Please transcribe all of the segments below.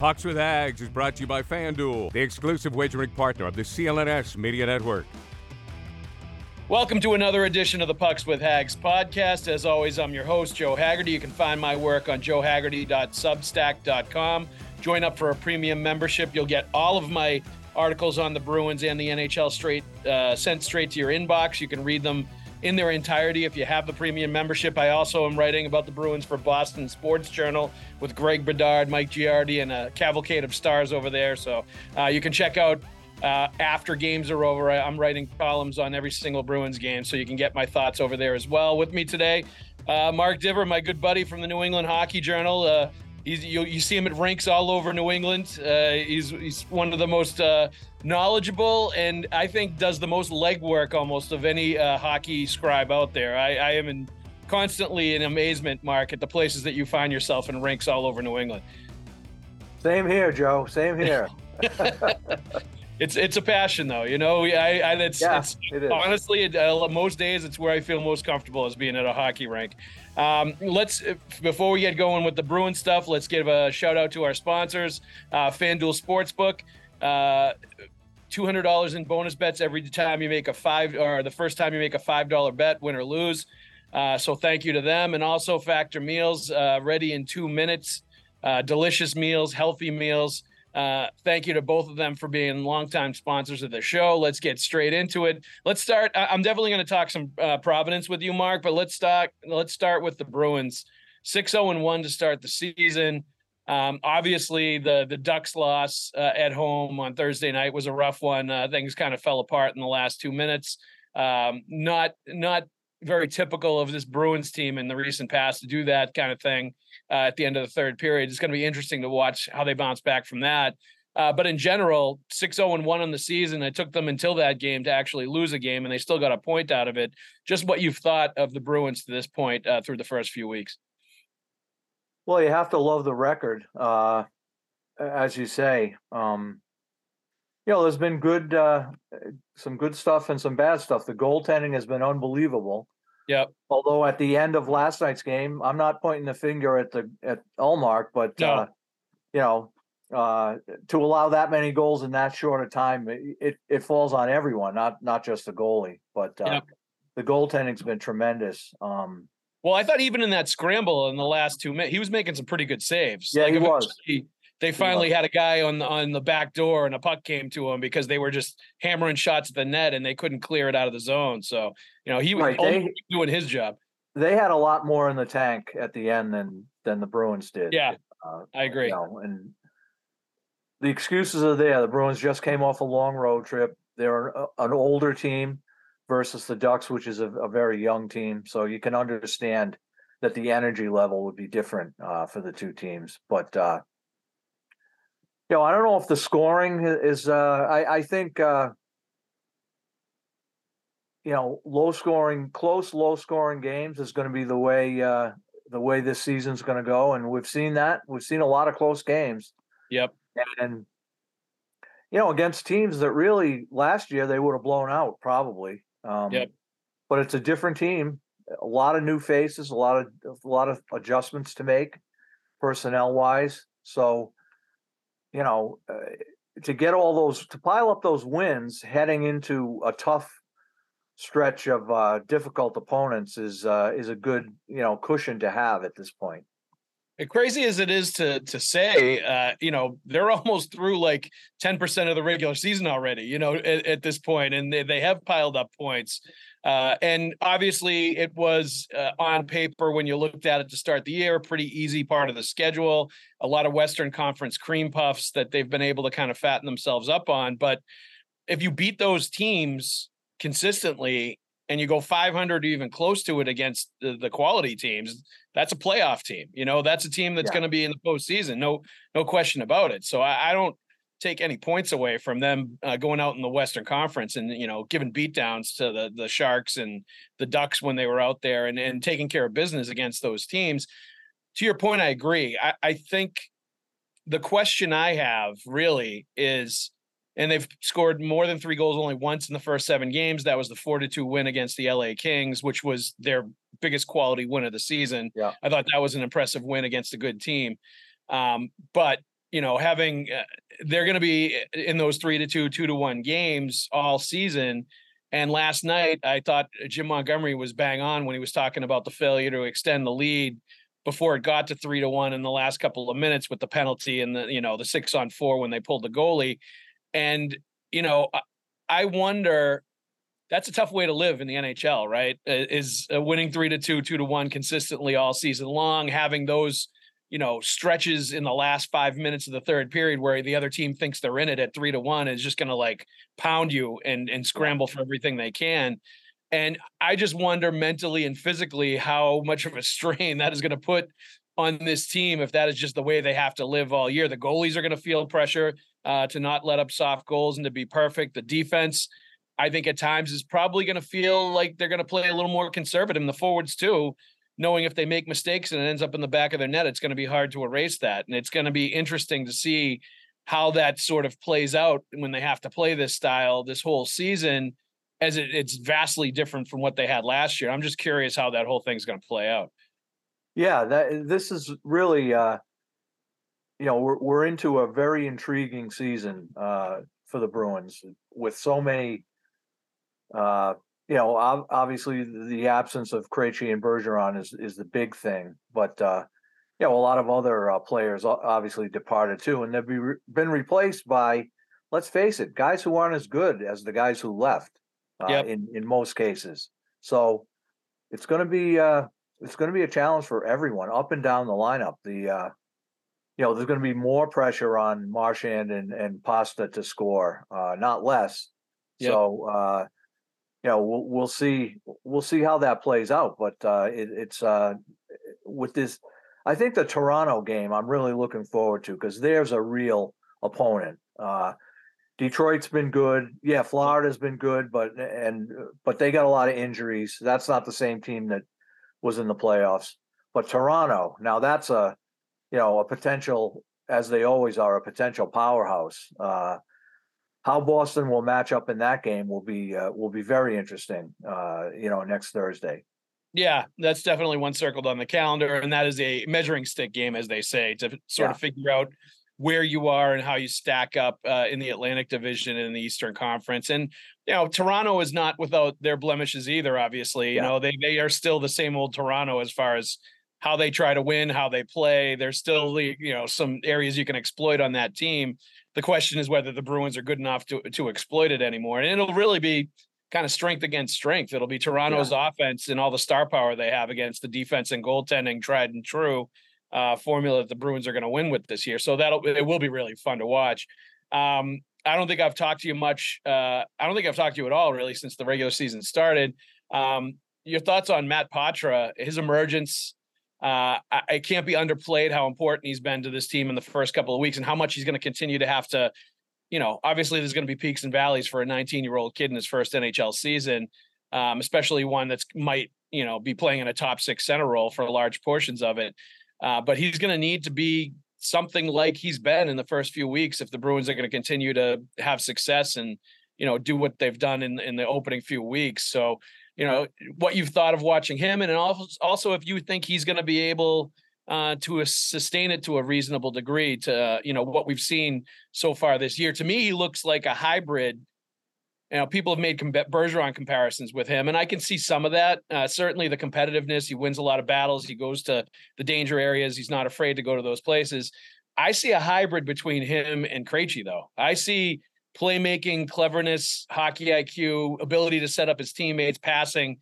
Pucks with Haggs is brought to you by FanDuel, the exclusive wagering partner of the CLNS Media Network. Welcome to another edition of the Pucks with Haggs podcast. As always, I'm your host, Joe Haggerty. You can find my work on joehaggerty.substack.com. Join up for a premium membership. You'll get all of my articles on the Bruins and the NHL straight uh, sent straight to your inbox. You can read them in their entirety if you have the premium membership. I also am writing about the Bruins for Boston Sports Journal with Greg Bedard, Mike Giardi, and a cavalcade of stars over there. So uh, you can check out uh, after games are over. I, am writing columns on every single Bruins game, so you can get my thoughts over there as well. With me today, uh, Mark Divver, my good buddy from the New England Hockey Journal. Uh, He's, you, you see him at rinks all over New England. Uh, he's he's one of the most uh, knowledgeable and I think does the most legwork almost of any uh, hockey scribe out there. I, I am in constantly in amazement, Mark, at the places that you find yourself in rinks all over New England. Same here, Joe. Same here. it's it's a passion though, you know. I, I it's, yeah, it's it honestly it, uh, most days it's where I feel most comfortable is being at a hockey rink. Um, let's before we get going with the Bruin stuff, let's give a shout out to our sponsors, uh, FanDuel Sportsbook. Uh, Two hundred dollars in bonus bets every time you make a five, or the first time you make a five dollar bet, win or lose. Uh, so thank you to them, and also Factor Meals, uh, ready in two minutes. Uh, delicious meals, healthy meals. Uh, thank you to both of them for being longtime sponsors of the show. Let's get straight into it. Let's start. I'm definitely going to talk some uh, Providence with you, Mark, but let's start. Let's start with the Bruins. Six zero oh and one to start the season. Um, obviously, the the Ducks loss uh, at home on Thursday night was a rough one. Uh, things kind of fell apart in the last two minutes. Um, not not very typical of this Bruins team in the recent past to do that kind of thing uh, at the end of the third period. It's going to be interesting to watch how they bounce back from that. Uh, but in general, 6 0 and 1 on the season. It took them until that game to actually lose a game, and they still got a point out of it. Just what you've thought of the Bruins to this point uh, through the first few weeks. Well, you have to love the record, uh, as you say. Um, you know, there's been good, uh, some good stuff and some bad stuff. The goaltending has been unbelievable. Yep. Although at the end of last night's game, I'm not pointing the finger at the at Ullmark, but no. uh, you know, uh, to allow that many goals in that short a time, it, it, it falls on everyone, not not just the goalie. But uh, yep. the goaltending's been tremendous. Um, well, I thought even in that scramble in the last two minutes, he was making some pretty good saves. Yeah, like he was. they finally had a guy on the on the back door and a puck came to him because they were just hammering shots at the net and they couldn't clear it out of the zone. So, you know, he was right. they, doing his job. They had a lot more in the tank at the end than than the Bruins did. Yeah. Uh, I agree. You know, and the excuses are there. The Bruins just came off a long road trip. They're an older team versus the Ducks, which is a, a very young team. So you can understand that the energy level would be different uh, for the two teams. But uh, you know, I don't know if the scoring is. Uh, I I think uh, you know, low scoring, close, low scoring games is going to be the way uh, the way this season's going to go, and we've seen that. We've seen a lot of close games. Yep. And you know, against teams that really last year they would have blown out probably. Um, yep. But it's a different team. A lot of new faces, a lot of a lot of adjustments to make, personnel wise. So, you know, uh, to get all those to pile up those wins heading into a tough stretch of uh, difficult opponents is uh, is a good you know cushion to have at this point crazy as it is to to say, uh, you know, they're almost through like 10% of the regular season already, you know, at, at this point, and they, they have piled up points. Uh, and obviously, it was uh, on paper when you looked at it to start the year, pretty easy part of the schedule. A lot of Western Conference cream puffs that they've been able to kind of fatten themselves up on. But if you beat those teams consistently, and you go 500 or even close to it against the, the quality teams, that's a playoff team. You know, that's a team that's yeah. going to be in the postseason. No, no question about it. So I, I don't take any points away from them uh, going out in the Western Conference and you know giving beatdowns to the the Sharks and the Ducks when they were out there and and taking care of business against those teams. To your point, I agree. I, I think the question I have really is and they've scored more than three goals only once in the first seven games. That was the four to two win against the LA Kings, which was their biggest quality win of the season. Yeah. I thought that was an impressive win against a good team. Um, but you know, having uh, they're going to be in those three to two, two to one games all season. And last night, I thought Jim Montgomery was bang on when he was talking about the failure to extend the lead before it got to three to one in the last couple of minutes with the penalty and the you know the six on four when they pulled the goalie. And, you know, I wonder that's a tough way to live in the NHL, right? Uh, is uh, winning three to two, two to one consistently all season long, having those, you know, stretches in the last five minutes of the third period where the other team thinks they're in it at three to one is just going to like pound you and and scramble for everything they can. And I just wonder mentally and physically how much of a strain that is going to put on this team if that is just the way they have to live all year. The goalies are going to feel pressure uh, to not let up soft goals and to be perfect. The defense, I think at times is probably going to feel like they're going to play a little more conservative. And the forwards too, knowing if they make mistakes and it ends up in the back of their net, it's going to be hard to erase that. And it's going to be interesting to see how that sort of plays out when they have to play this style this whole season as it, it's vastly different from what they had last year. I'm just curious how that whole thing's going to play out. Yeah, that this is really uh you know we're we're into a very intriguing season uh, for the Bruins with so many. Uh, you know, obviously the absence of Krejci and Bergeron is is the big thing, but uh, you know a lot of other uh, players obviously departed too, and they've be re- been replaced by, let's face it, guys who aren't as good as the guys who left. Uh, yep. In in most cases, so it's going to be uh, it's going to be a challenge for everyone up and down the lineup. The uh, you know, there's going to be more pressure on Marchand and, and Pasta to score, uh, not less. Yep. So, uh, you know, we'll, we'll see, we'll see how that plays out. But uh, it, it's uh, with this, I think the Toronto game, I'm really looking forward to because there's a real opponent. Uh, Detroit's been good, yeah. Florida's been good, but and but they got a lot of injuries. That's not the same team that was in the playoffs. But Toronto, now that's a you know, a potential, as they always are, a potential powerhouse. Uh, how Boston will match up in that game will be uh, will be very interesting. Uh, you know, next Thursday. Yeah, that's definitely one circled on the calendar, and that is a measuring stick game, as they say, to sort yeah. of figure out where you are and how you stack up uh, in the Atlantic Division and in the Eastern Conference. And you know, Toronto is not without their blemishes either. Obviously, you yeah. know they they are still the same old Toronto as far as how they try to win, how they play. There's still you know some areas you can exploit on that team. The question is whether the Bruins are good enough to to exploit it anymore, and it'll really be kind of strength against strength. It'll be Toronto's yeah. offense and all the star power they have against the defense and goaltending, tried and true uh, formula that the Bruins are going to win with this year. So that'll it will be really fun to watch. Um, I don't think I've talked to you much. Uh, I don't think I've talked to you at all really since the regular season started. Um, your thoughts on Matt Poitras, his emergence uh, it can't be underplayed how important he's been to this team in the first couple of weeks and how much he's going to continue to have to, you know, obviously there's going to be peaks and valleys for a 19 year old kid in his first NHL season, um, especially one that's might, you know, be playing in a top six center role for large portions of it. Uh, but he's going to need to be something like he's been in the first few weeks if the Bruins are going to continue to have success and, you know, do what they've done in, in the opening few weeks. So, you know what you've thought of watching him, and also if you think he's going to be able uh, to sustain it to a reasonable degree to uh, you know what we've seen so far this year. To me, he looks like a hybrid. You know, people have made Bergeron comparisons with him, and I can see some of that. Uh, certainly, the competitiveness. He wins a lot of battles. He goes to the danger areas. He's not afraid to go to those places. I see a hybrid between him and Krejci, though. I see playmaking, cleverness, hockey IQ, ability to set up his teammates, passing.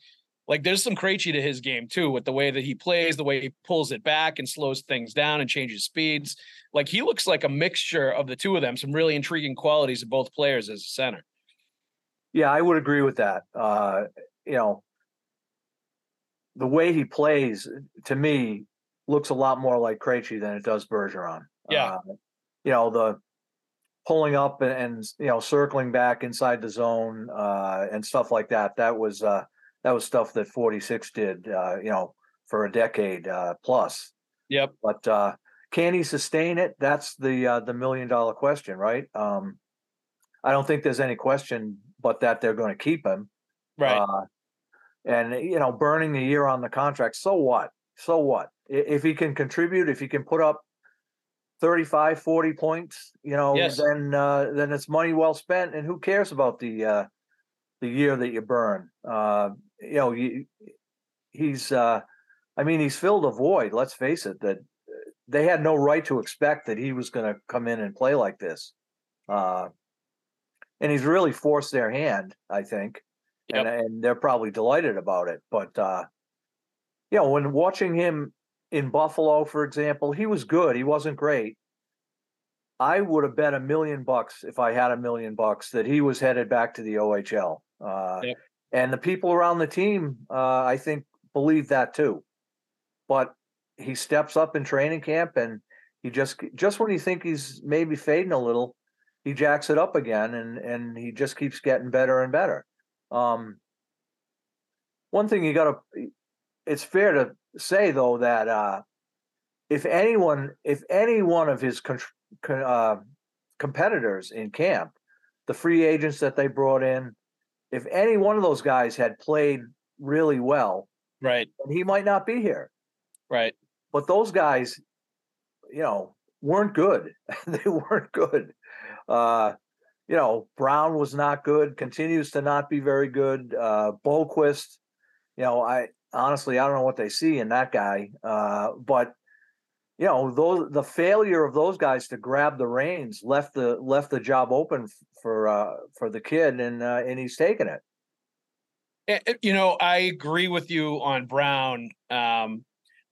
Like there's some Krejci to his game too, with the way that he plays, the way he pulls it back and slows things down and changes speeds. Like he looks like a mixture of the two of them. Some really intriguing qualities of both players as a center. Yeah, I would agree with that. Uh, you know, the way he plays to me looks a lot more like Krejci than it does Bergeron. Yeah. Uh, you know, the pulling up and, and, you know, circling back inside the zone uh, and stuff like that. That was uh, that was stuff that 46 did, uh, you know, for a decade uh, plus. Yep. But uh, can he sustain it? That's the uh, the million dollar question, right? Um, I don't think there's any question but that they're going to keep him. Right. Uh, and you know, burning the year on the contract, so what? So what? If he can contribute, if he can put up 35, 40 points, you know, Yes. then uh, then it's money well spent. And who cares about the uh, the year that you burn? Uh, you know, you, he's. Uh, I mean, he's filled a void. Let's face it. That uh, they had no right to expect that he was going to come in and play like this. Uh, and he's really forced their hand, I think, and and they're probably delighted about it. But uh, you know, when watching him in Buffalo, for example, he was good. He wasn't great. I would have bet a million bucks if I had a million bucks that he was headed back to the OHL. Uh. And the people around the team, uh, I think, believe that too. But he steps up in training camp, and he just just when you think he's maybe fading a little, he jacks it up again, and and he just keeps getting better and better. Um, one thing you got to, it's fair to say though that uh, if anyone, if any one of his con- con- uh, competitors in camp, the free agents that they brought in, if any one of those guys had played really well, right. then he might not be here. Right. But those guys, you know, weren't good. they weren't good. Uh, you know, Brown was not good, continues to not be very good. Uh, Boqvist, you know, I honestly I don't know what they see in that guy. Uh, but you know, those the failure of those guys to grab the reins left the left the job open for uh, for the kid, and uh, and he's taking it. Eh, eh, You know, I agree with you on Brown. Um,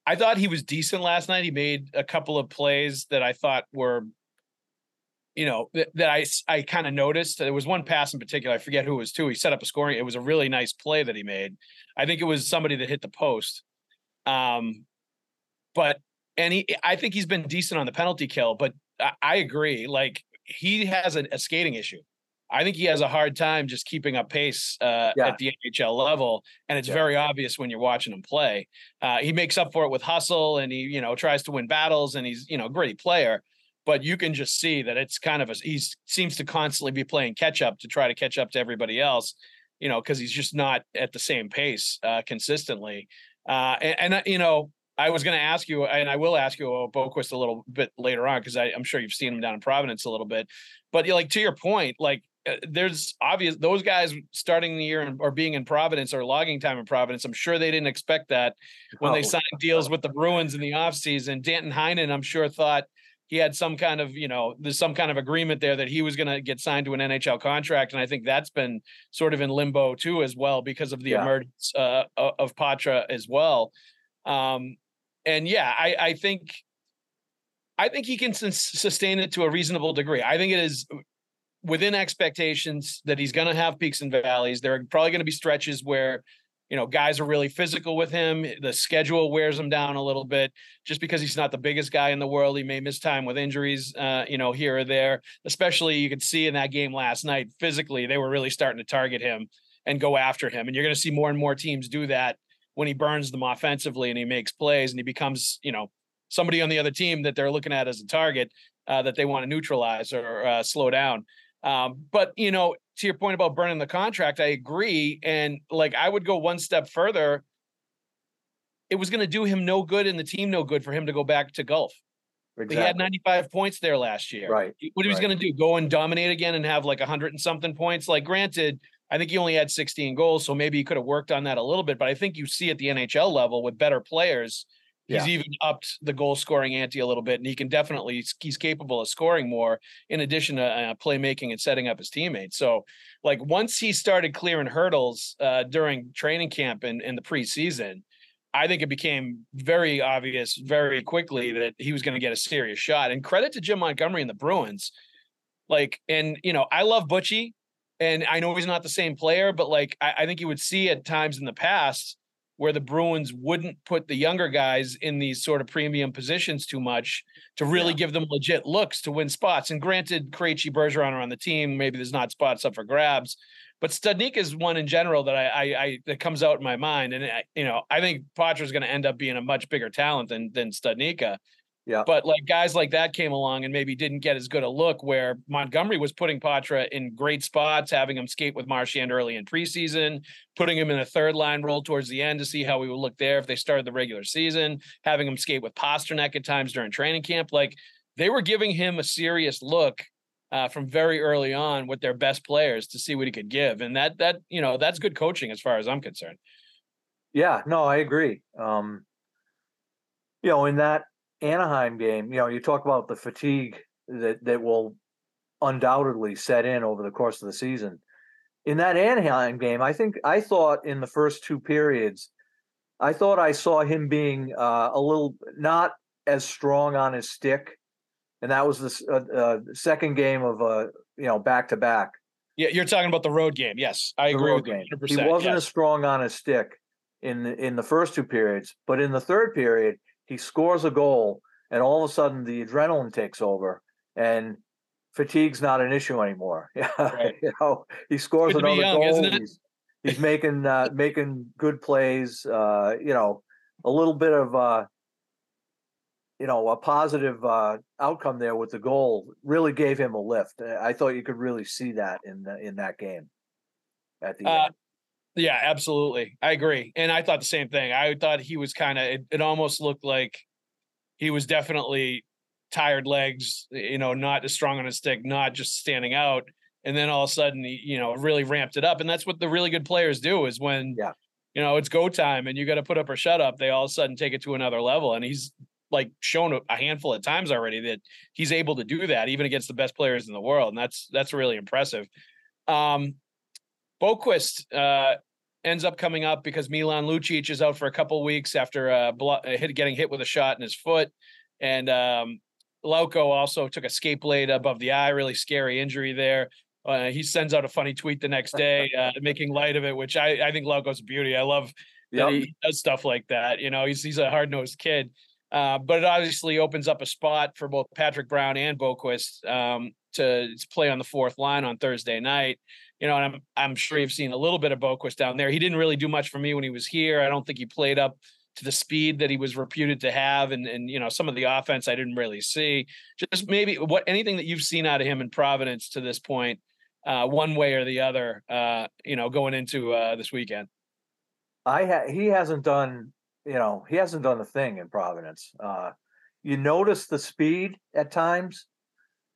I thought he was decent last night. He made a couple of plays that I thought were, you know, that, that I kind of noticed. There was one pass in particular. I forget who it was to. He set up a scoring. It was a really nice play that he made. I think it was somebody that hit the post. Um, but and he, I think he's been decent on the penalty kill. But I, I agree. Like he has a, a skating issue. I think he has a hard time just keeping up pace uh, Yeah. at the NHL level, and it's Yeah. very obvious when you're watching him play. Uh, he makes up for it with hustle, and he you know tries to win battles, and he's you know a gritty player. But you can just see that it's kind of a he seems to constantly be playing catch up to try to catch up to everybody else, you know, because he's just not at the same pace uh, consistently. Uh, and, and you know, I was going to ask you, and I will ask you about Boqvist a little bit later on because I'm sure you've seen him down in Providence a little bit. But like to your point, like uh, there's obvious those guys starting the year and, or being in Providence or logging time in Providence. I'm sure they didn't expect that when they Oh, signed deals with the Bruins in the offseason. Danton Heinen, I'm sure thought he had some kind of, you know, there's some kind of agreement there that he was going to get signed to an NHL contract. And I think that's been sort of in limbo too, as well, because of the Yeah. emergence uh, of Poitras as well. Um, and yeah, I, I think, I think he can sus- sustain it to a reasonable degree. I think it is within expectations that he's going to have peaks and valleys. There are probably going to be stretches where, you know, guys are really physical with him. The schedule wears him down a little bit just because he's not the biggest guy in the world. He may miss time with injuries, uh, you know, here or there. Especially you could see in that game last night, physically, they were really starting to target him and go after him. And you're going to see more and more teams do that when he burns them offensively and he makes plays and he becomes, you know, somebody on the other team that they're looking at as a target uh, that they want to neutralize or uh, slow down. Um, but you know, to your point about burning the contract, I agree. And like, I would go one step further. It was going to do him no good and the team no good for him to go back to Guelph. He had 95 points there last year. Right, What he was right. going to do, go and dominate again and have like a hundred and something points. Like, granted, I think he only had 16 goals, so maybe he could have worked on that a little bit. But I think you see at the NHL level with better players, he's Yeah. even upped the goal scoring ante a little bit, and he can definitely he's capable of scoring more in addition to uh, playmaking and setting up his teammates. So, like once he started clearing hurdles uh, during training camp and in the preseason, I think it became very obvious very quickly that he was going to get a serious shot. And credit to Jim Montgomery and the Bruins. Like, and you know, I love Butchie. And I know he's not the same player, but like I, I think you would see at times in the past where the Bruins wouldn't put the younger guys in these sort of premium positions too much to really yeah. give them legit looks to win spots. And granted, Krejci, Bergeron are on the team. Maybe there's not spots up for grabs, but Studnicka is one in general that I, I, I that comes out in my mind. And I, you know, I think is going to end up being a much bigger talent than than Studnicka. Yeah. But like guys like that came along and maybe didn't get as good a look where Montgomery was putting Poitras in great spots, having him skate with Marchand early in preseason, putting him in a third line role towards the end to see how he would look there if they started the regular season, having him skate with Pastrnak at times during training camp. Like they were giving him a serious look uh, from very early on with their best players to see what he could give. And that that, you know, that's good coaching as far as I'm concerned. Yeah, no, I agree. Um, you know, in that Anaheim game, you know, you talk about the fatigue that that will undoubtedly set in over the course of the season. In that Anaheim game, I think I thought in the first two periods, I thought I saw him being uh, a little not as strong on his stick, and that was the uh, uh, second game of uh, you know back to back. Yeah, you're talking about the road game. Yes, I the agree with game. you. He wasn't yes. as strong on his stick in the, in the first two periods, but in the third period, he scores a goal, and all of a sudden the adrenaline takes over, and fatigue's not an issue anymore. Yeah, right. you know, he scores another young, goal. He's, he's making uh, making good plays. Uh, you know, a little bit of uh, you know a positive uh, outcome there with the goal really gave him a lift. I thought you could really see that in the, in that game at the uh, end. Yeah, absolutely. I agree. And I thought the same thing. I thought he was kind of, it, it almost looked like he was definitely tired legs, you know, not as strong on his stick, not just standing out. And then all of a sudden, he, you know, really ramped it up. And that's what the really good players do is when, yeah. you know, it's go time and you got to put up or shut up, they all of a sudden take it to another level. And he's like shown a handful of times already that he's able to do that even against the best players in the world. And that's, that's really impressive. Um, Boqvist uh, ends up coming up because Milan Lucic is out for a couple weeks after uh, blo- hit, getting hit with a shot in his foot, and um, Lauko also took a skate blade above the eye, really scary injury there. Uh, he sends out a funny tweet the next day, uh, making light of it, which I, I think Lauko's a beauty. I love yep. that he does stuff like that. You know, he's he's a hard nosed kid. Uh, but it obviously opens up a spot for both Patrick Brown and Boqvist um, to play on the fourth line on Thursday night you know, and I'm I'm sure you've seen a little bit of Boqvist down there. He didn't really do much for me when he was here. I don't think he played up to the speed that he was reputed to have, and and you know some of the offense I didn't really see. Just maybe what anything that you've seen out of him in Providence to this point, uh, one way or the other, uh, you know, going into uh, this weekend. I ha- he hasn't done, you know, he hasn't done a thing in Providence. Uh, you notice the speed at times,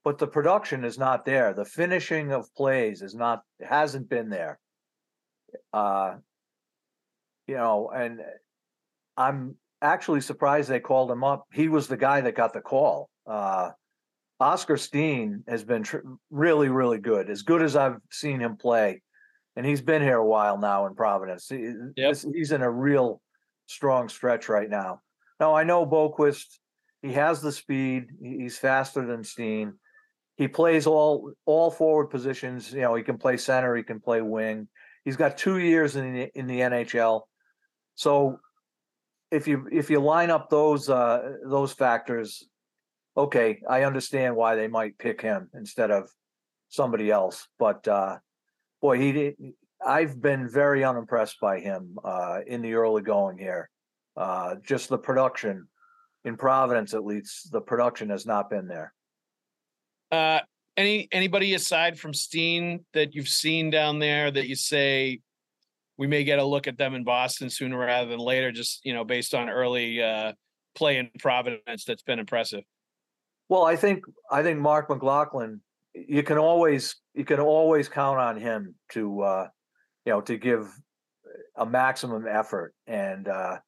but the production is not there. The finishing of plays is not hasn't been there. Uh, you know, and I'm actually surprised they called him up. He was the guy that got the call. Uh, Oskar Steen has been tr- really, really good, as good as I've seen him play, and he's been here a while now in Providence. He, yep. this, he's in a real strong stretch right now. Now I know Boqvist; He has the speed. He's faster than Steen he plays all all forward positions. You know, he can play center, he can play wing. He's got two years in the in the NHL. So if you if you line up those uh those factors, okay, I understand why they might pick him instead of somebody else. But uh boy, he did, I've been very unimpressed by him uh in the early going here. Uh just the production in Providence at least, the production has not been there. Uh, any anybody aside from Steen that you've seen down there that you say we may get a look at them in Boston sooner rather than later, just you know, based on early uh, play in Providence that's been impressive. Well, I think I think Mark McLaughlin, you can always you can always count on him to uh, you know to give a maximum effort and uh,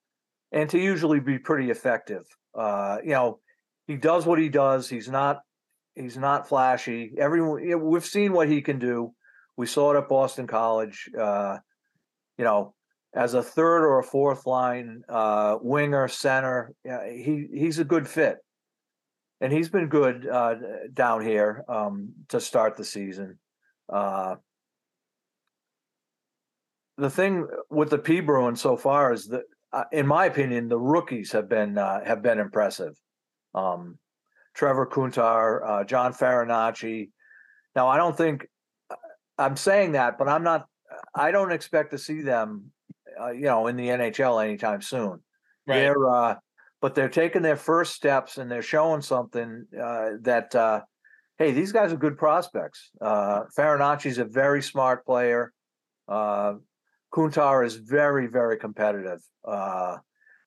and to usually be pretty effective. Uh, you know, he does what he does. He's not He's not flashy. Everyone, you know, we've seen what he can do. We saw it at Boston College. Uh, you know, as a third or a fourth line uh, winger, center, he he's a good fit, and he's been good uh, down here um, to start the season. Uh, the thing with the P Bruins so far is that, uh, in my opinion, the rookies have been uh, have been impressive. Um, Trevor Kuntar, uh, John Farinacci. Now, I don't think I'm saying that, but I'm not. I don't expect to see them, uh, you know, in the NHL anytime soon. Right. They're, uh, but they're taking their first steps and they're showing something uh, that, uh, hey, these guys are good prospects. Uh, Farinacci's a very smart player. Uh, Kuntar is very, very competitive uh,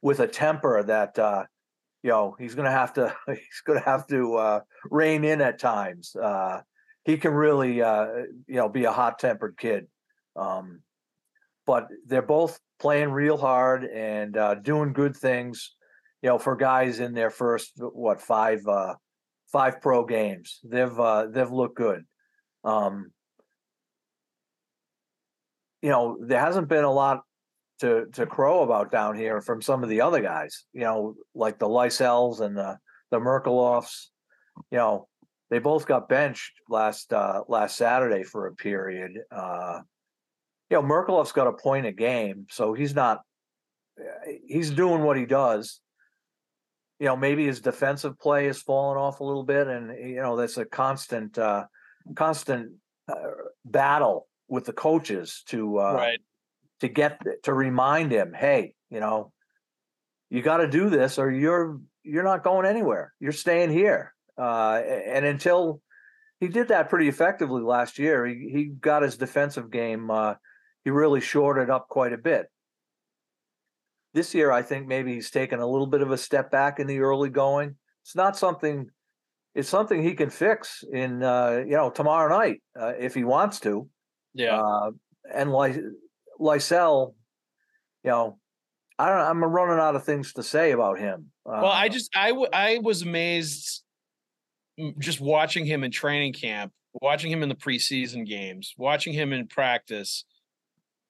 with a temper that, uh, you know, he's going to have to, he's going to have to uh, rein in at times. Uh, he can really, uh, you know, be a hot tempered kid. Um, but they're both playing real hard and uh, doing good things, you know, for guys in their first what five uh, five pro games. They've uh, they've looked good. Um, you know, there hasn't been a lot to to crow about down here from some of the other guys. You know, like the Lysells and the the Merkulovs. You know, they both got benched last uh, last Saturday for a period. Uh, you know, Merkulov's got a point a game, so he's not he's doing what he does. You know, maybe his defensive play has fallen off a little bit, and you know that's a constant uh, constant uh, battle with the coaches to uh, right. To get to remind him, hey, you know, you got to do this, or you're you're not going anywhere. You're staying here, uh, and until he did that pretty effectively last year, he he got his defensive game. Uh, he really shorted up quite a bit. This year, I think maybe he's taken a little bit of a step back in the early going. It's not something. It's something he can fix in uh, you know tomorrow night uh, if he wants to. Yeah. Uh, and Ly- Lysell, you know, I don't. I'm running out of things to say about him. well, I Uh, just I w- I was amazed mm, just watching him in training camp, watching him in the preseason games, watching him in practice.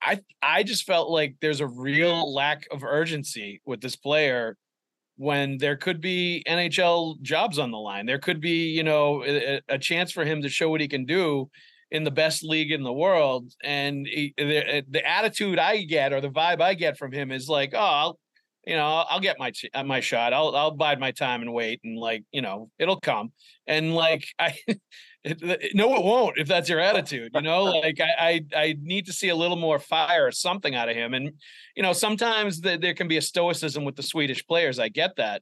I I just felt like there's a real lack of urgency with this player when there could be NHL jobs on the line. There could be, you know, a, a chance for him to show what he can do in the best league in the world. And he, the, uh, the attitude I get or the vibe I get from him is like, oh, I'll, you know, I'll get my ch- uh, my shot. I'll I'll bide my time and wait, and like, you know, it'll come. And like, I. It- no, it won't. If that's your attitude, you know, like I, I, I need to see a little more fire or something out of him. And you know, sometimes the, there can be a stoicism with the Swedish players. I get that,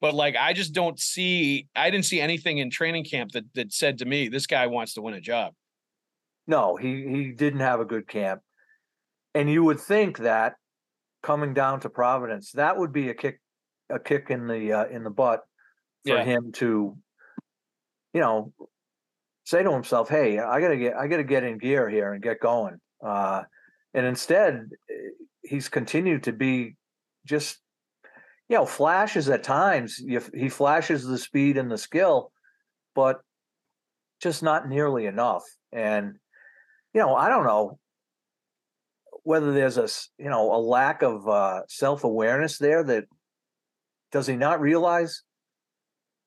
but like, I just don't see. I didn't see anything in training camp that that said to me, this guy wants to win a job. No, he he didn't have a good camp, and you would think that coming down to Providence, that would be a kick a kick in the uh, in the butt for Yeah. him to, you know, say to himself, "Hey, I gotta get I gotta get in gear here and get going." Uh, and instead, he's continued to be just, you know, flashes at times. He flashes the speed and the skill, but just not nearly enough. And you know, I don't know whether there's a you know a lack of uh, self awareness there that does he not realize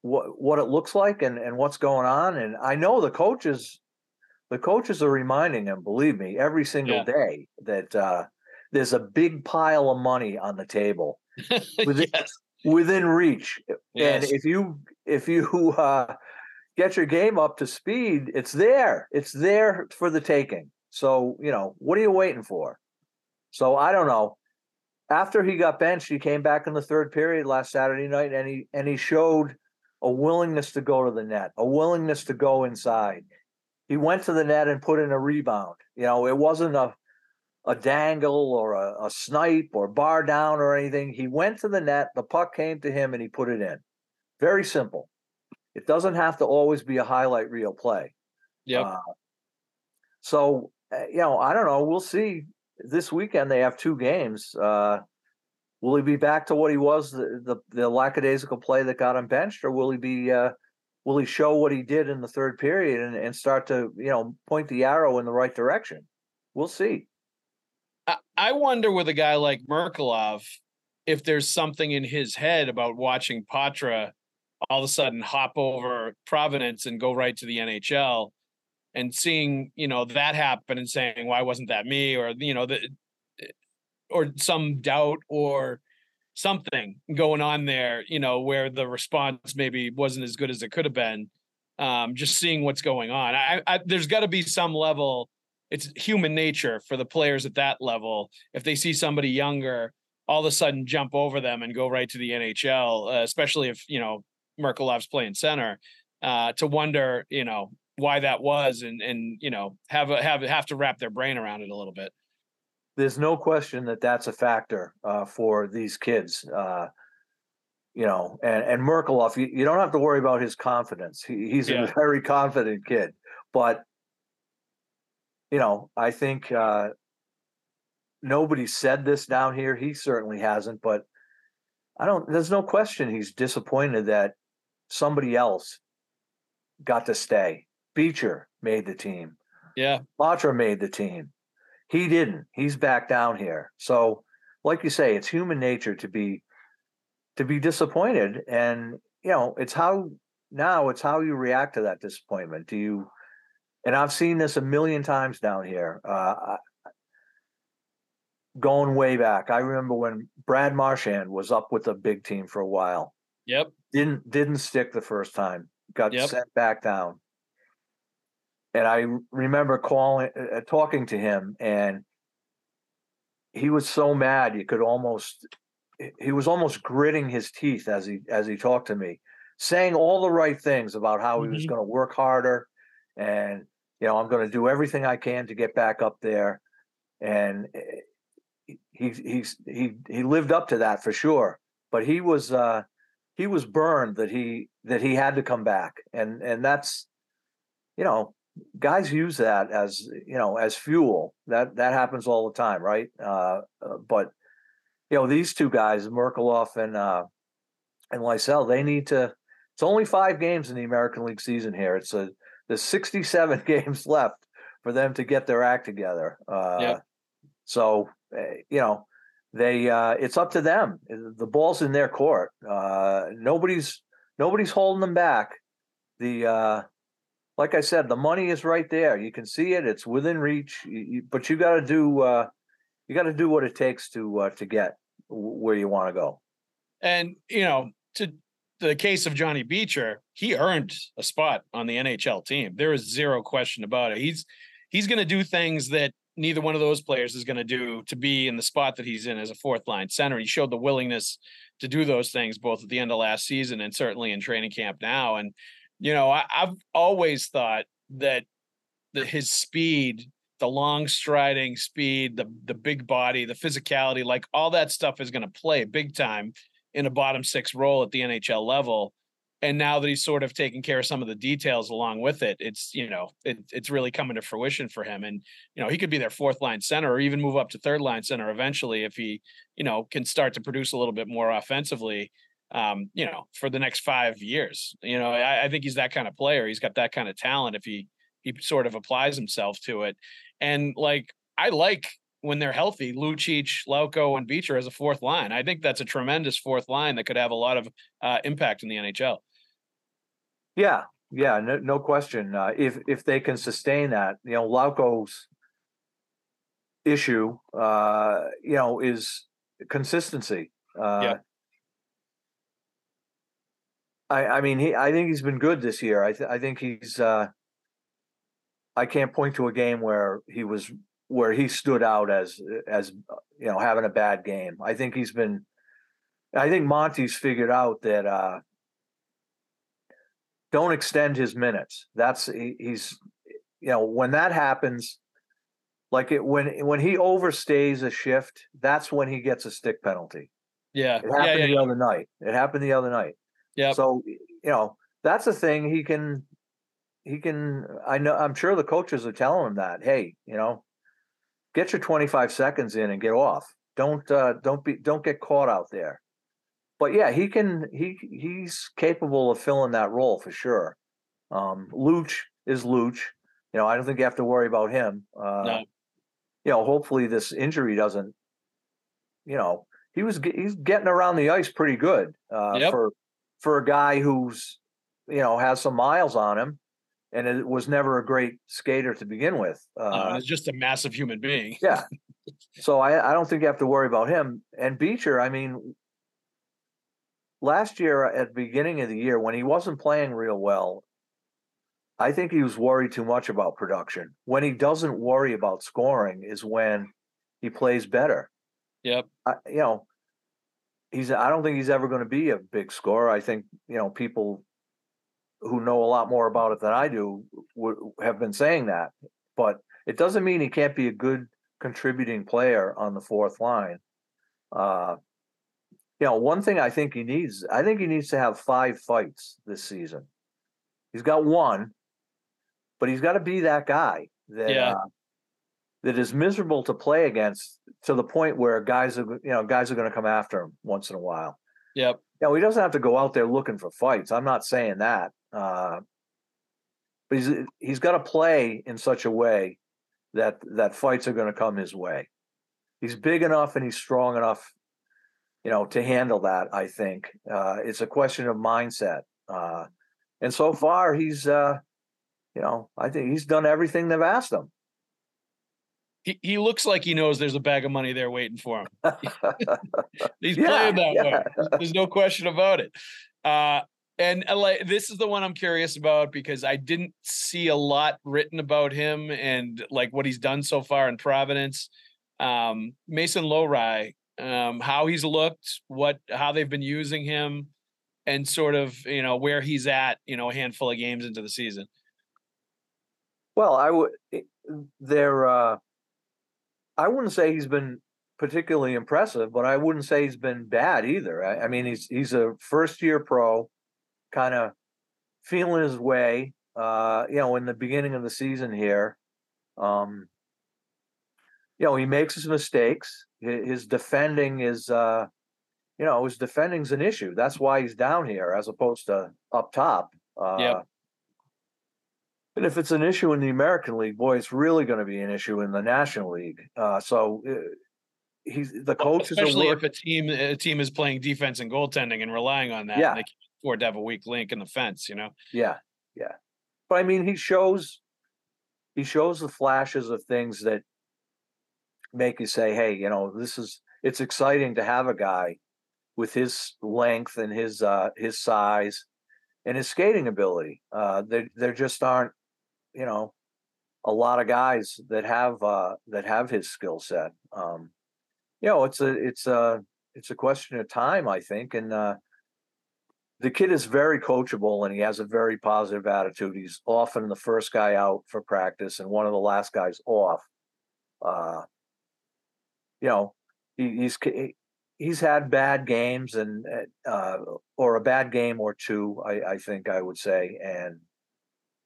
what what it looks like and and what's going on and i know the coaches the coaches are reminding him believe me every single Yeah. day that uh there's a big pile of money on the table Within- yes. within reach Yes. and if you if you uh get your game up to speed it's there it's there for the taking. So you know what are you waiting for? So i don't know. After he got benched he came back in the third period last saturday night and he and he showed a willingness to go to the net a willingness to go inside. He went to the net and put in a rebound. You know it wasn't a a dangle or a, a snipe or bar down or anything. He went to the net the puck came to him and he put it in. Very simple it doesn't have to always be a highlight reel play. Yeah. uh, so uh, you know i don't know we'll see. This weekend they have two games uh will he be back to what he was the the, the lackadaisical play that got him benched or will he be uh will he show what he did in the third period and, and start to you know point the arrow in the right direction? We'll see. I, I wonder with a guy like Merkulov if there's something in his head about watching Poitras all of a sudden hop over Providence and go right to the NHL and seeing, you know, that happen and saying, why wasn't that me? Or, you know, the, or some doubt or something going on there, you know, where the response maybe wasn't as good as it could have been. Um, just seeing what's going on. I, I there's got to be some level. It's human nature for the players at that level. If they see somebody younger, all of a sudden jump over them and go right to the NHL, uh, especially if you know Merkulov's playing center, uh, to wonder, you know, why that was, and and you know have a, have have to wrap their brain around it a little bit there's no question that that's a factor uh, for these kids. Uh, you know, and and Merkelov, you, you, don't have to worry about his confidence. He, he's yeah. a very confident kid, but you know, I think uh, nobody said this down here. He certainly hasn't, but I don't. There's no question he's disappointed that somebody else got to stay. Beecher made the team. Yeah, Poitras made the team. He didn't. He's back down here. So, like you say, it's human nature to be to be disappointed, and you know, it's how now it's how you react to that disappointment. Do you? And I've seen this a million times down here. Uh, going way back, I remember when Brad Marchand was up with a big team for a while. Yep. Didn't didn't stick the first time. Got yep. sent back down and I remember calling, uh, uh, talking to him, and he was so mad you could almost, he was almost gritting his teeth as he as he talked to me, saying all the right things about how mm-hmm. he was mm-hmm. going to work harder, and you know I'm going to do everything I can to get back up there, and eh, he he's he he lived up to that for sure. But he was uh, he was burned that he that he had to come back, and and that's you know guys use that as you know as fuel. That that happens all the time, right? Uh, uh, but you know these two guys, Merkulov and uh, and Lysell, they need to. It's only five games in the American League season here. It's a there's 67 games left for them to get their act together. Uh, yeah. So eh, you know they uh, it's up to them. The ball's in their court. Uh, nobody's nobody's holding them back. The uh, like I said, the money is right there. You can see it; it's within reach. You, you, but you got to do uh, you got to do what it takes to uh, to get where you want to go. And you know, to the case of Johnny Beecher, he earned a spot on the NHL team. There is zero question about it. He's he's going to do things that neither one of those players is going to do to be in the spot that he's in as a fourth line center. He showed the willingness to do those things both at the end of last season and certainly in training camp now. And you know, I, have always thought that that his speed, the long striding speed, the the big body, the physicality, like all that stuff is going to play big time in a bottom six role at the NHL level. And now that he's sort of taking care of some of the details along with it, it's you know it, it's really coming to fruition for him. And you know he could be their fourth line center or even move up to third line center eventually if he you know can start to produce a little bit more offensively um, you know, for the next five years. You know, I, I, think he's that kind of player. He's got that kind of talent if he he sort of applies himself to it. And like I like when they're healthy, Lucic, Lauko, and Beecher as a fourth line. I think that's a tremendous fourth line that could have a lot of uh, impact in the NHL. Yeah, yeah, no, no question. Uh, if if they can sustain that, you know, Lauko's issue, uh, you know, is consistency. Uh, yeah. I, I mean, he, I think he's been good this year. I, th- I think he's. Uh, I can't point to a game where he was where he stood out as as you know having a bad game. I think he's been. I think Monty's figured out that uh, don't extend his minutes. That's he, he's you know when that happens, like it when when he overstays a shift, that's when he gets a stick penalty. Yeah, it happened yeah, yeah, the yeah. other night. It happened the other night. Yeah. So you know that's a thing he can he can. I know. I'm sure the coaches are telling him that. Hey, you know, get your 25 seconds in and get off. Don't uh, don't be don't get caught out there. But yeah, he can. He he's capable of filling that role for sure. Um, Luch is Luch. You know, I don't think you have to worry about him. Uh, no. You know, hopefully this injury doesn't. You know, he was he's getting around the ice pretty good uh, yep. for for a guy who's you know has some miles on him and it was never a great skater to begin with. Uh, uh, just a massive human being. yeah, so I, I don't think you have to worry about him. And Beecher, I mean, last year at the beginning of the year when he wasn't playing real well, I think he was worried too much about production. When he doesn't worry about scoring is when he plays better. Yep. I, you know, he's I don't think he's ever going to be a big scorer. I think, you know, people who know a lot more about it than I do would have been saying that. But it doesn't mean he can't be a good contributing player on the fourth line. Uh, you know, one thing I think he needs, I think he needs to have five fights this season. He's got one, but he's got to be that guy that Yeah. uh, that is miserable to play against to the point where guys are, you know, guys are going to come after him once in a while. Yep. Now he doesn't have to go out there looking for fights. I'm not saying that, uh, but he's he's got to play in such a way that that fights are going to come his way. He's big enough and he's strong enough, you know, to handle that. I think uh, it's a question of mindset. Uh, and so far, he's, uh, you know, I think he's done everything they've asked him. He, he looks like he knows there's a bag of money there waiting for him. He's Yeah, playing that yeah. way. There's, no question about it. Uh, and like this is the one I'm curious about because I didn't see a lot written about him and like what he's done so far in Providence. Um, Mason Lohrei, um, how he's looked, what how they've been using him, and sort of you know where he's at, you know, a handful of games into the season. Well, I would. There, uh, I wouldn't say he's been particularly impressive, but I wouldn't say he's been bad either. I, I mean, he's he's a first year pro, kind of feeling his way. Uh, you know, in the beginning of the season here, um, you know, he makes his mistakes. His, defending is, uh, you know, his defending's an issue. That's why he's down here as opposed to up top. Uh, Yep. and if it's an issue in the American League, boy, it's really going to be an issue in the National League. Uh, so uh, he's the coaches are Especially if a team a team is playing defense and goaltending and relying on that. Yeah. they can't afford to have a weak link in the fence. You know. Yeah, yeah. But I mean, he shows he shows the flashes of things that make you say, "Hey, you know, this is it's exciting to have a guy with his length and his uh, his size and his skating ability. Uh, there there just aren't, you know, a lot of guys that have uh, that have his skill set. Um, you know, it's a it's a it's a question of time, I think, and uh, the kid is very coachable and he has a very positive attitude. He's often the first guy out for practice and one of the last guys off. Uh, you know, he, he's he's had bad games and uh, or a bad game or two. I, I think I would say, and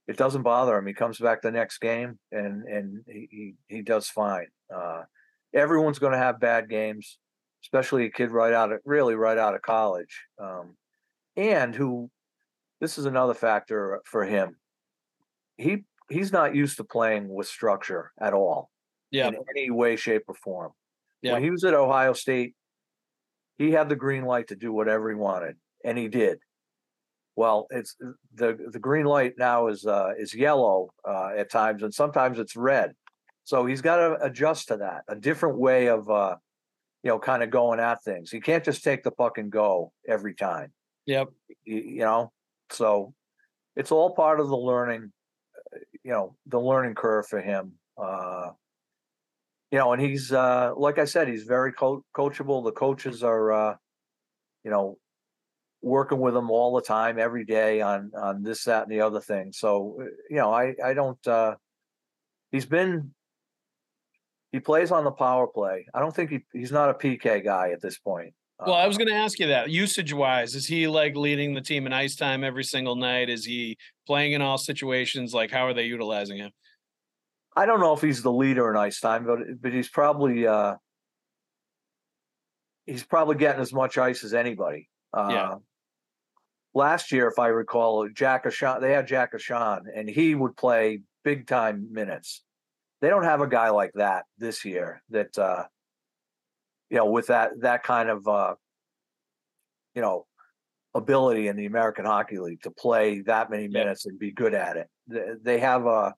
it doesn't bother him. He comes back the next game and and he he, he does fine. Uh, everyone's going to have bad games, especially a kid right out of really right out of college. Um, and who this is another factor for him. He he's not used to playing with structure at all Yeah. in any way, shape, or form. Yeah. When he was at Ohio State, he had the green light to do whatever he wanted, and he did. Well, it's the the green light now is uh, is yellow uh, at times, and sometimes it's red. So he's got to adjust to that, a different way of uh, you know, kind of going at things. He can't just take the puck and go every time Yep. you, you know so it's all part of the learning uh, you know the learning curve for him uh you know and he's uh like i said he's very co- coachable the coaches are uh you know working with him all the time every day on on this that and the other thing so uh, you know i i don't uh he's been he plays on the power play i don't think he, he's not a pk guy at this point Well, I was going to ask you that usage wise, is he like leading the team in ice time every single night? Is he playing in all situations? Like, how are they utilizing him? I don't know if he's the leader in ice time, but but he's probably uh, he's probably getting as much ice as anybody. Uh, Yeah. Last year, if I recall, Jack Ahcan, they had Jack Ahcan, and he would play big time minutes. They don't have a guy like that this year. That uh, you know, with that that kind of uh, you know ability in the American Hockey League to play that many Yeah. minutes and be good at it. They, they have a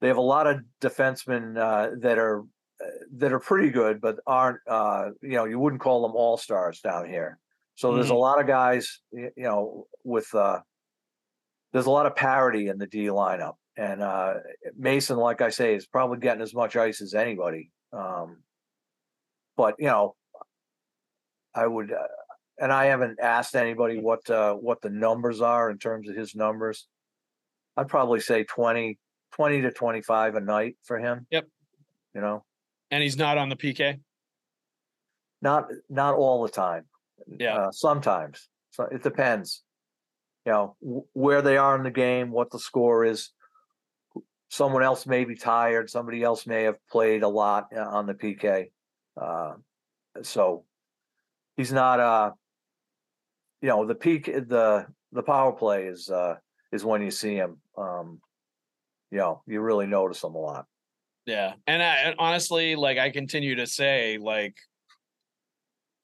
they have a lot of defensemen uh, that are uh, that are pretty good, but aren't uh, you know you wouldn't call them all stars down here. So there's a lot of guys, you know, with uh, there's a lot of parity in the D lineup, and uh, Mason, like I say, is probably getting as much ice as anybody. Um, but you know, I would, uh, and I haven't asked anybody what uh, what the numbers are in terms of his numbers. I'd probably say 20, 20 to twenty five a night for him. Yep. You know, And he's not on the PK. not not all the time. Yeah. Uh, sometimes. So it depends. You know w- where they are in the game, what the score is. Someone else may be tired. Somebody else may have played a lot uh, on the PK. Uh, so he's not. Uh, you know the peak. The the power play is uh, is when you see him. Um, you know you really notice him a lot. Yeah. And, I, honestly, like I continue to say, like,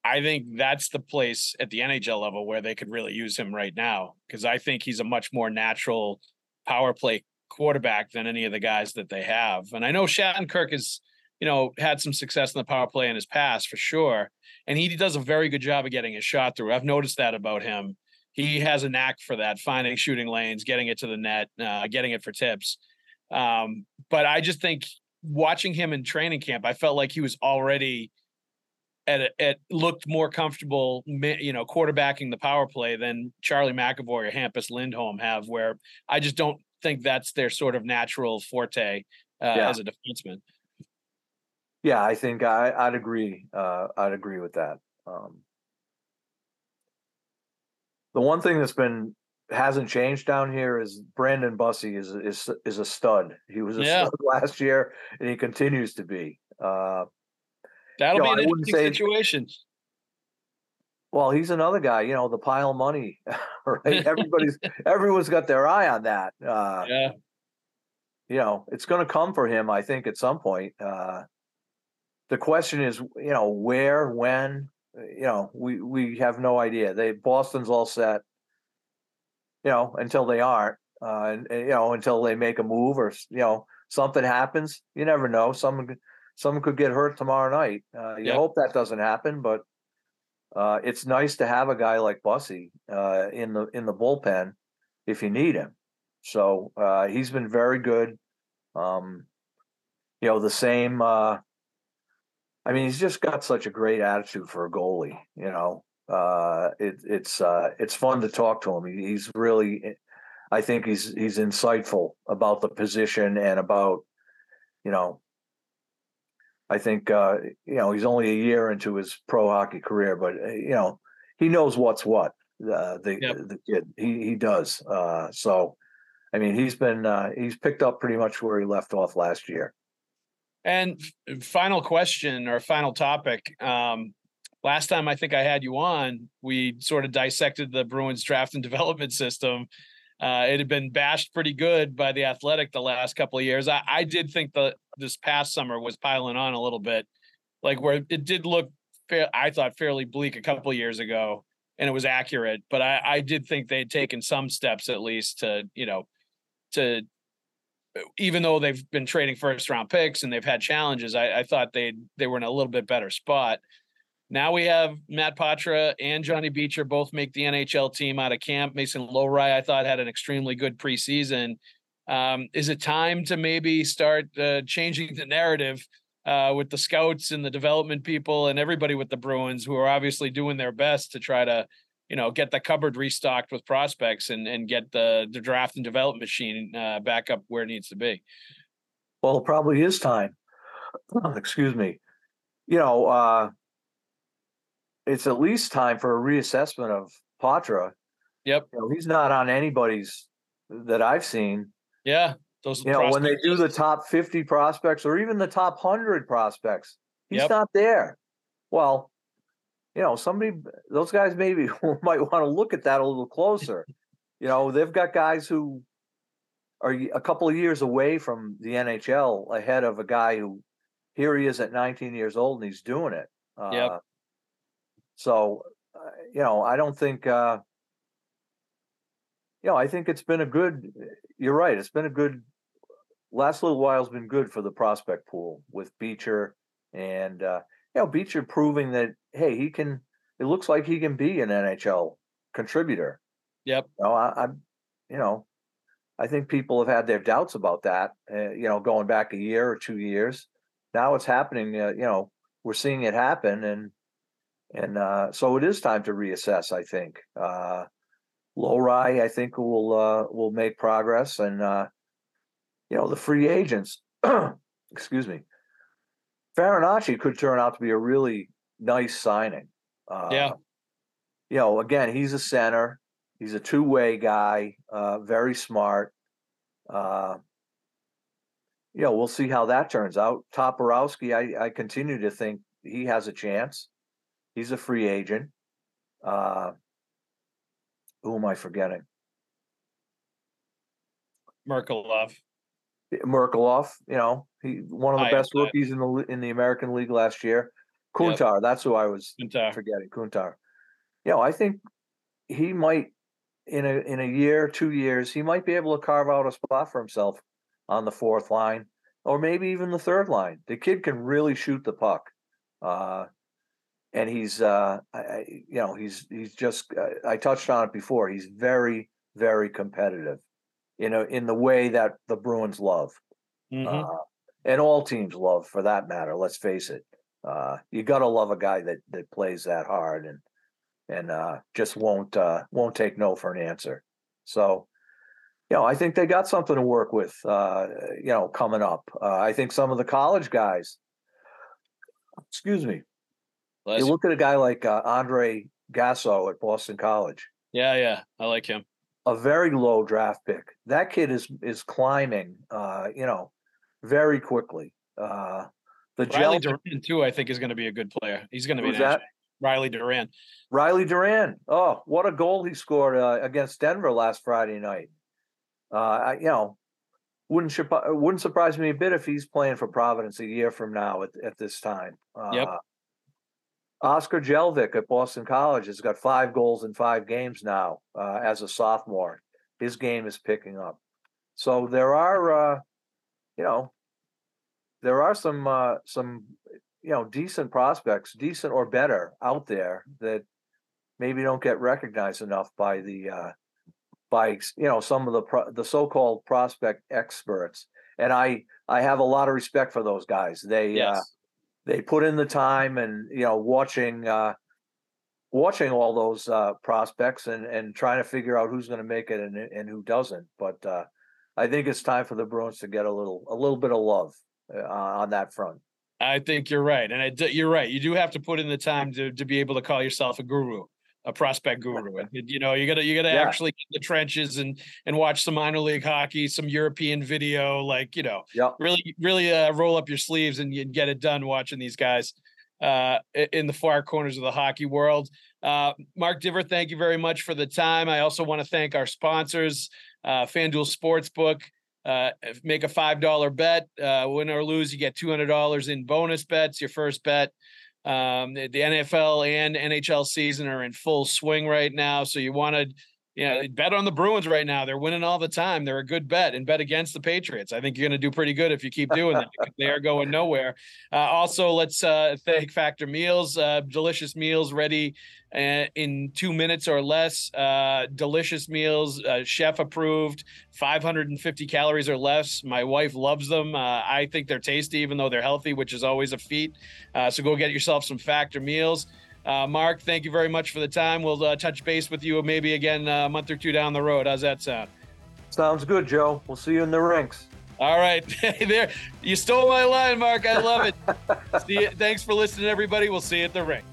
I think that's the place at the NHL level where they could really use him right now because I think he's a much more natural power play quarterback than any of the guys that they have. And I know Shattenkirk has, you know, had some success in the power play in his past for sure. And he does a very good job of getting his shot through. I've noticed that about him. He has a knack for that, finding shooting lanes, getting it to the net, uh, getting it for tips. Um, but I just think watching him in training camp, I felt like he was already at a, at looked more comfortable, you know, quarterbacking the power play than Charlie McAvoy or Hampus Lindholm have. Where I just don't think that's their sort of natural forte uh, Yeah. as a defenseman. Yeah, I think I, I'd agree. Uh, I'd agree with that. Um, the one thing that's been hasn't changed down here is Brandon Bussi is is is a stud. He was a Yeah. stud last year, and he continues to be. Uh, That'll No, be an interesting say- situation. well, he's another guy. You know, the pile of money. Right? Everybody's everyone's got their eye on that. Uh, Yeah, you know, it's going to come for him, I think, at some point. Uh, the question is, you know, where, when, uh, you know, we, we have no idea. They, Boston's all set, you know, until they aren't, uh, and, and, you know, until they make a move or, you know, something happens. You never know. Someone, could- someone could get hurt tomorrow night. Uh, you hope that doesn't happen, but uh, it's nice to have a guy like Bussi uh, in the in the bullpen if you need him. So uh, he's been very good. Um, you know, the same. Uh, I mean, he's just got such a great attitude for a goalie. You know, uh, it, it's uh, it's fun to talk to him. He, he's really, I think he's he's insightful about the position and about, you know. I think uh, you know he's only a year into his pro hockey career, but uh, you know he knows what's what. Uh, the Yep. the kid he he does. Uh, so, I mean, he's been uh, he's picked up pretty much where he left off last year. And final question or final topic. Um, last time I think I had you on, we sort of dissected the Bruins draft and development system. Uh, it had been bashed pretty good by the Athletic the last couple of years. I, I did think that this past summer was piling on a little bit, like where it did look fair. I thought fairly bleak a couple of years ago, and it was accurate. But I, I did think they'd taken some steps at least to, you know, to even though they've been trading first round picks and they've had challenges, I, I thought they they were in a little bit better spot. Now we have Matt Poitras and Johnny Beecher both make the NHL team out of camp. Mason Lohrei, I thought, had an extremely good preseason. Um, is it time to maybe start uh, changing the narrative uh, with the scouts and the development people and everybody with the Bruins, who are obviously doing their best to try to, you know, get the cupboard restocked with prospects and and get the the draft and development machine uh, back up where it needs to be. Well, it probably is time. Excuse me. You know, uh, it's at least time for a reassessment of Poitras. Yep. You know, he's not on anybody's that I've seen. Yeah, those. You know, when they do the top 50 prospects or even the top 100 prospects, he's Yep. not there. Well, you know, somebody, those guys maybe might want to look at that a little closer. you know, they've got guys who are a couple of years away from the NHL ahead of a guy who here he is at 19 years old and he's doing it. Uh, Yep. So, uh, you know, I don't think, uh, you know, I think it's been a good, you're right. It's been a good, last little while's been good for the prospect pool with Beecher and uh, you know Beecher proving that hey he can. It looks like he can be an NHL contributor. Yep. You know, I, I'm, you know, I think people have had their doubts about that. Uh, you know, going back a year or two years, now it's happening. Uh, you know, we're seeing it happen, and and uh, so it is time to reassess. I think uh, Lohrei, I think will uh, will make progress, and uh, you know the free agents. excuse me. Farinacci could turn out to be a really nice signing. Uh, Yeah. You know, again, he's a center. He's a two way guy. Uh, very smart. Uh, you know, we'll see how that turns out. Toporowski, I, I continue to think he has a chance. He's a free agent. Uh, who am I forgetting? Merkulov. Merkulov, you know, he one of the I best rookies in the in the American League last year. Yep. Kuntar, that's who I was Kuntar. forgetting. Kuntar. You know, I think he might in a in a year, two years, he might be able to carve out a spot for himself on the fourth line, or maybe even the third line. The kid can really shoot the puck, uh, and he's uh, I, you know he's he's just uh, I touched on it before. He's very very competitive, you know, in the way that the Bruins love Mhm. uh, and all teams love for that matter. Let's face it. Uh, you gotta love a guy that that plays that hard and and uh, just won't uh, won't take no for an answer. So, you know, I think they got something to work with. Uh, you know, coming up. Uh, I think some of the college guys. Excuse me. Bless You look at a guy like uh, Andre Gasseau at Boston College Yeah, yeah. I like him. a very low draft pick. That kid is is climbing, uh, you know, very quickly. Uh, the Riley gel, Duran too, I think, is going to be a good player. He's going to be an that? Riley Duran. Riley Duran. Oh, what a goal he scored uh, against Denver last Friday night. Uh, I, you know, wouldn't wouldn't surprise me a bit if he's playing for Providence a year from now at, at this time. Uh, Yep. Oskar Jellvik at Boston College has got five goals in five games now uh, as a sophomore. His game is picking up. So there are, uh, you know, there are some uh, some you know decent prospects, decent or better out there that maybe don't get recognized enough by the uh, by you know some of the pro- the so-called prospect experts. And I I have a lot of respect for those guys. They uh, Yes. They put in the time and you know watching uh watching all those uh prospects and and trying to figure out who's going to make it and and who doesn't. But uh i think it's time for the bruins to get a little a little bit of love uh, on that front. I think you're right, and I you're right. You do have to put in the time to to be able to call yourself a guru, a prospect guru. And you know, you gotta you gotta Yeah. actually get in the trenches and and watch some minor league hockey, some European video, like you know, yeah really really uh, roll up your sleeves and, and get it done watching these guys uh, in the far corners of the hockey world. Uh, Mark Divver, thank you very much for the time. I also want to thank our sponsors, uh, FanDuel Sportsbook. Uh, make a five dollar bet, uh, win or lose, you get two hundred dollars in bonus bets. Your first bet. Um, the, the NFL and NHL season are in full swing right now, so you want to know, bet on the Bruins right now. They're winning all the time. They're a good bet and bet against the Patriots. I think you're going to do pretty good if you keep doing that. they are going nowhere. Uh, also, let's uh, thank Factor Meals. Uh, delicious meals ready uh, in two minutes or less. Uh, delicious meals, uh, chef approved, 550 calories or less. My wife loves them. I think they're tasty, even though they're healthy, which is always a feat. So go get yourself some Factor Meals. Uh, Mark, thank you very much for the time. We'll uh, touch base with you maybe again uh, a month or two down the road. How's that sound? sounds good joe we'll see you in the rinks All right, there. You stole my line, Mark. I love it. see you. Thanks for listening, everybody. We'll see you at the ring.